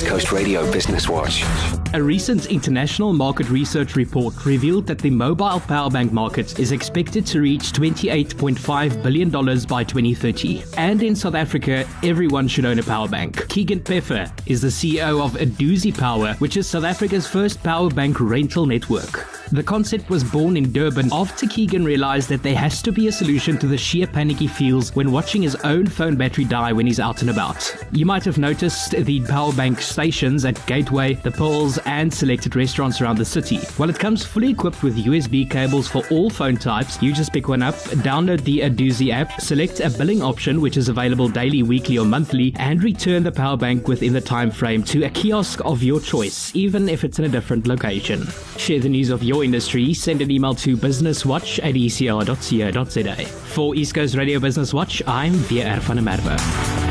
East Coast Radio Business Watch. A recent international market research report revealed that the mobile power bank market is expected to reach $28.5 billion by 2030. And in South Africa, everyone should own a power bank. Keegan Peffer is the CEO of Adoozy Power, which is South Africa's first power bank rental network. The concept was born in Durban after Keegan realized that there has to be a solution to the sheer panic he feels when watching his own phone battery die when he's out and about. You might have noticed the power bank stations at Gateway, the Pearls, and selected restaurants around the city. While it comes fully equipped with USB cables for all phone types, you just pick one up, download the Adoozy app, select a billing option which is available daily, weekly, or monthly, and return the power bank within the time frame to a kiosk of your choice, even if it's in a different location. Share the news of your industry, send an email to businesswatch at ecr.co.za. For East Coast Radio Business Watch, I'm VR van der Merwe.